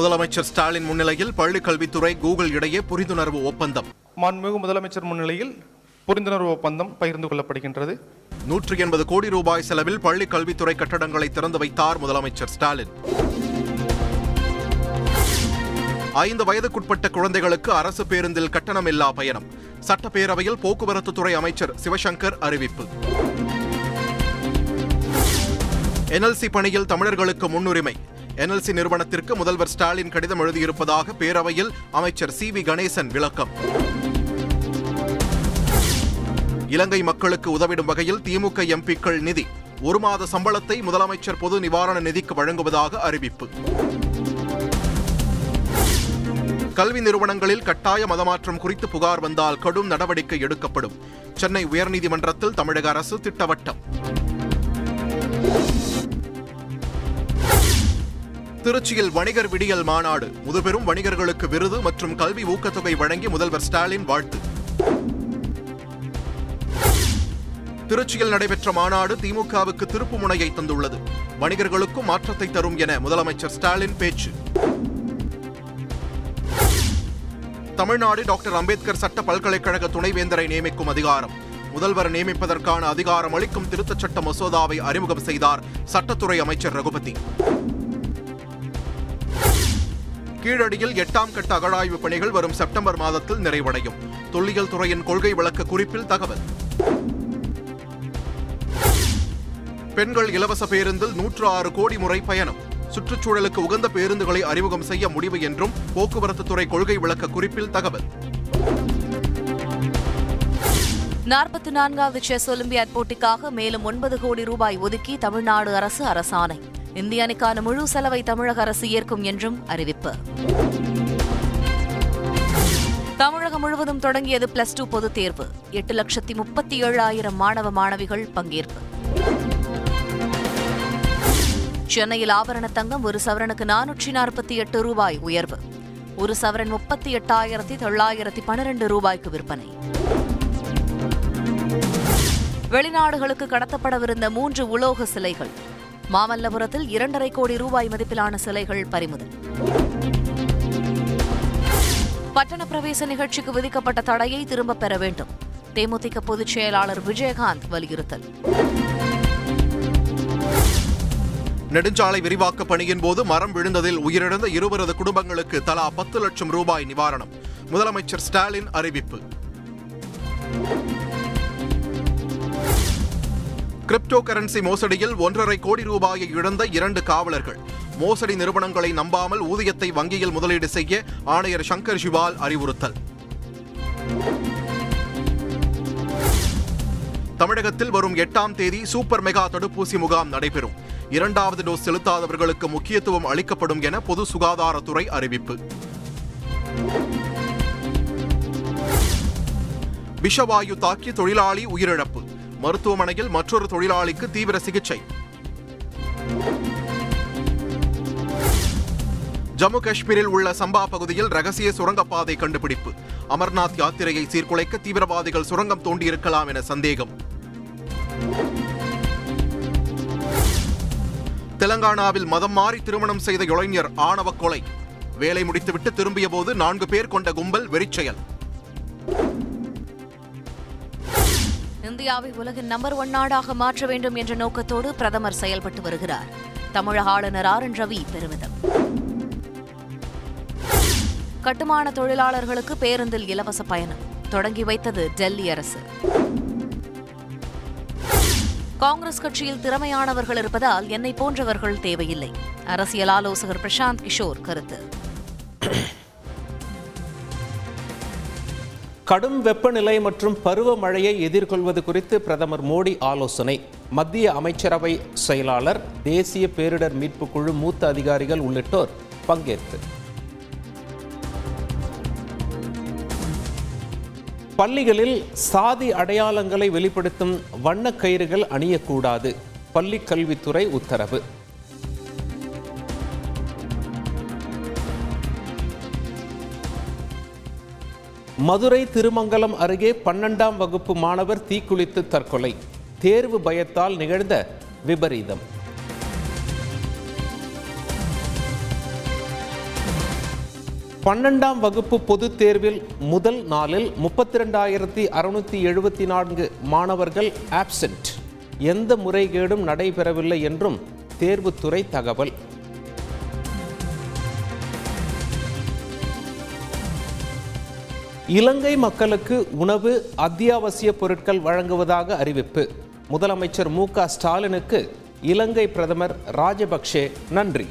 முதலமைச்சர் ஸ்டாலின் முன்னிலையில் பள்ளிக் கல்வித்துறை கூகுள் இடையே புரிந்துணர்வு ஒப்பந்தம். மாண்புமிகு முதலமைச்சர் முன்னிலையில் புரிந்துணர்வு ஒப்பந்தம் பகிர்ந்து கொள்ளப்படுகின்றது. நூற்றி எண்பது கோடி ரூபாய் செலவில் பள்ளிக் கல்வித்துறை கட்டடங்களை திறந்து வைத்தார் முதலமைச்சர் ஸ்டாலின். ஐந்து வயதுக்குட்பட்ட குழந்தைகளுக்கு அரசு பேருந்தில் கட்டணமில்லா பயணம். சட்டப்பேரவையில் போக்குவரத்து துறை அமைச்சர் சிவசங்கர் அறிவிப்பு. என்எல்சி பணியில் தமிழர்களுக்கு முன்னுரிமை. என்எல்சி நிறுவனத்திற்கு முதல்வர் ஸ்டாலின் கடிதம் எழுதியிருப்பதாக பேரவையில் அமைச்சர் சி வி கணேசன் விளக்கம். இலங்கை மக்களுக்கு உதவிடும் வகையில் திமுக எம்பிக்கள் நிதி. ஒரு மாத சம்பளத்தை முதலமைச்சர் பொது நிவாரண நிதிக்கு வழங்குவதாக அறிவிப்பு. கல்வி நிறுவனங்களில் கட்டாய மதமாற்றம் குறித்து புகார் வந்தால் கடும் நடவடிக்கை எடுக்கப்படும். சென்னை உயர்நீதிமன்றத்தில் தமிழக அரசு திட்டவட்டம். திருச்சியில் வணிகர் விடியல் மாநாடு. முதுபெரும் வணிகர்களுக்கு விருது மற்றும் கல்வி ஊக்கத்தொகை வழங்கி முதல்வர் ஸ்டாலின் வாழ்த்து. திருச்சியில் நடைபெற்ற மாநாடு திமுகவுக்கு திருப்பு முனையை தந்துள்ளது. வணிகர்களுக்கும் மாற்றத்தை தரும் என முதலமைச்சர் ஸ்டாலின் பேச்சு. தமிழ்நாடு டாக்டர் அம்பேத்கர் சட்ட பல்கலைக்கழக துணைவேந்தரை நியமிக்கும் அதிகாரம். முதல்வர் நியமிப்பதற்கான அதிகாரம் அளிக்கும் திருத்தச் சட்ட மசோதாவை அறிமுகம் செய்தார் சட்டத்துறை அமைச்சர் ரகுபதி. கீழடியில் எட்டாம் கட்ட அகழாய்வு பணிகள் வரும் செப்டம்பர் மாதத்தில் நிறைவடையும். தொல்லியல் துறையின் கொள்கை விளக்க குறிப்பில் தகவல். பெண்கள் இலவச பேருந்தில் நூற்று ஆறு கோடி முறை பயணம். சுற்றுச்சூழலுக்கு உகந்த பேருந்துகளை அறிமுகம் செய்ய முடிவு என்றும் போக்குவரத்து துறை கொள்கை விளக்க குறிப்பில் தகவல். நாற்பத்தி நான்காவது செஸ் ஒலிம்பியாட் போட்டிக்காக மேலும் ஒன்பது கோடி ரூபாய் ஒதுக்கி தமிழ்நாடு அரசு அரசாணை. இந்திய அணிக்கான முழு செலவை தமிழக அரசு ஏற்கும் என்றும் அறிவிப்பு. தமிழகம் முழுவதும் தொடங்கியது பிளஸ் டூ பொதுத் தேர்வு. எட்டு லட்சத்தி முப்பத்தி ஏழாயிரம் மாணவ மாணவிகள் பங்கேற்பு. சென்னையில் ஆபரண தங்கம் ஒரு சவரனுக்கு நானூற்றி நாற்பத்தி எட்டு ரூபாய் உயர்வு. ஒரு சவரன் முப்பத்தி எட்டாயிரத்தி தொள்ளாயிரத்தி பன்னிரண்டு ரூபாய்க்கு விற்பனை. வெளிநாடுகளுக்கு கடத்தப்படவிருந்த மூன்று உலோக சிலைகள். மாமல்லபுரத்தில் இரண்டரை கோடி ரூபாய் மதிப்பிலான சிலைகள் பறிமுதல். பட்டண பிரவேச நிகழ்ச்சிக்கு விதிக்கப்பட்ட தடையை திரும்பப் பெற வேண்டும். தேமுதிக பொதுச் செயலாளர் விஜயகாந்த் வலியுறுத்தல். நெடுஞ்சாலை விரிவாக்க பணியின் போது மரம் விழுந்ததில் உயிரிழந்த இருவரது குடும்பங்களுக்கு தலா பத்து லட்சம் ரூபாய் நிவாரணம். முதலமைச்சர் ஸ்டாலின் அறிவிப்பு. கிரிப்டோ கரன்சி மோசடியில் ஒன்றரை கோடி ரூபாயை இழந்த இரண்டு காவலர்கள். மோசடி நிறுவனங்களை நம்பாமல் ஊதியத்தை வங்கியில் முதலீடு செய்ய ஆணையர் சங்கர் சிவால் அறிவுறுத்தல். தமிழகத்தில் வரும் எட்டாம் தேதி சூப்பர் மெகா தடுப்பூசி முகாம் நடைபெறும். இரண்டாவது டோஸ் செலுத்தாதவர்களுக்கு முக்கியத்துவம் அளிக்கப்படும் என பொது சுகாதாரத்துறை அறிவிப்பு. விஷவாயு தாக்கி தொழிலாளி உயிரிழப்பு. மருத்துவமனையில் மற்றொரு தொழிலாளிக்கு தீவிர சிகிச்சை. ஜம்மு காஷ்மீரில் உள்ள சம்பா பகுதியில் ரகசிய சுரங்கப்பாதை கண்டுபிடிப்பு. அமர்நாத் யாத்திரையை சீர்குலைக்க தீவிரவாதிகள் சுரங்கம் தோண்டியிருக்கலாம் என சந்தேகம். தெலங்கானாவில் மதம் மாறி திருமணம் செய்த இளைஞர் ஆணவ கொலை. வேலை முடித்துவிட்டு திரும்பிய போது நான்கு பேர் கொண்ட கும்பல் வெறிச்செயல். இந்தியாவை உலகின் நம்பர் ஒன் நாடாக மாற்ற வேண்டும் என்ற நோக்கத்தோடு பிரதமர் செயல்பட்டு வருகிறார். தமிழக ஆளுநர் ஆர் என் ரவி பெருமிதம். கட்டுமான தொழிலாளர்களுக்கு பேருந்தில் இலவச பயணம். தொடங்கி வைத்தது டெல்லி அரசு. காங்கிரஸ் கட்சியில் திறமையானவர்கள் இருப்பதால் என்னை போன்றவர்கள் தேவையில்லை. அரசியல் ஆலோசகர் பிரசாந்த் கிஷோர் கருத்து. கடும் வெப்பநிலை மற்றும் பருவமழையை எதிர்கொள்வது குறித்து பிரதமர் மோடி ஆலோசனை. மத்திய அமைச்சரவை செயலாளர் தேசிய பேரிடர் மீட்பு குழு மூத்த அதிகாரிகள் உள்ளிட்டோர் பங்கேற்பு. பள்ளிகளில் சாதி அடையாளங்களை வெளிப்படுத்தும் வண்ணக் கயிறுகள் அணியக்கூடாது. பள்ளிக் கல்வித்துறை உத்தரவு. மதுரை திருமங்கலம் அருகே பன்னெண்டாம் வகுப்பு மாணவர் தீக்குளித்து தற்கொலை. தேர்வு பயத்தால் நிகழ்ந்த விபரீதம். பன்னெண்டாம் வகுப்பு பொதுத் தேர்வில் முதல் நாளில் முப்பத்தி ரெண்டாயிரத்தி அறுநூத்தி எழுபத்தி நான்கு மாணவர்கள் ஆப்சென்ட் எந்த முறைகேடும் நடைபெறவில்லை என்றும் தேர்வுத்துறை தகவல். இலங்கை மக்களுக்கு உணவு அத்தியாவசிய பொருட்கள் வழங்குவதாக அறிவிப்பு. முதலமைச்சர் மு க ஸ்டாலினுக்கு இலங்கை பிரதமர் ராஜபக்சே நன்றி.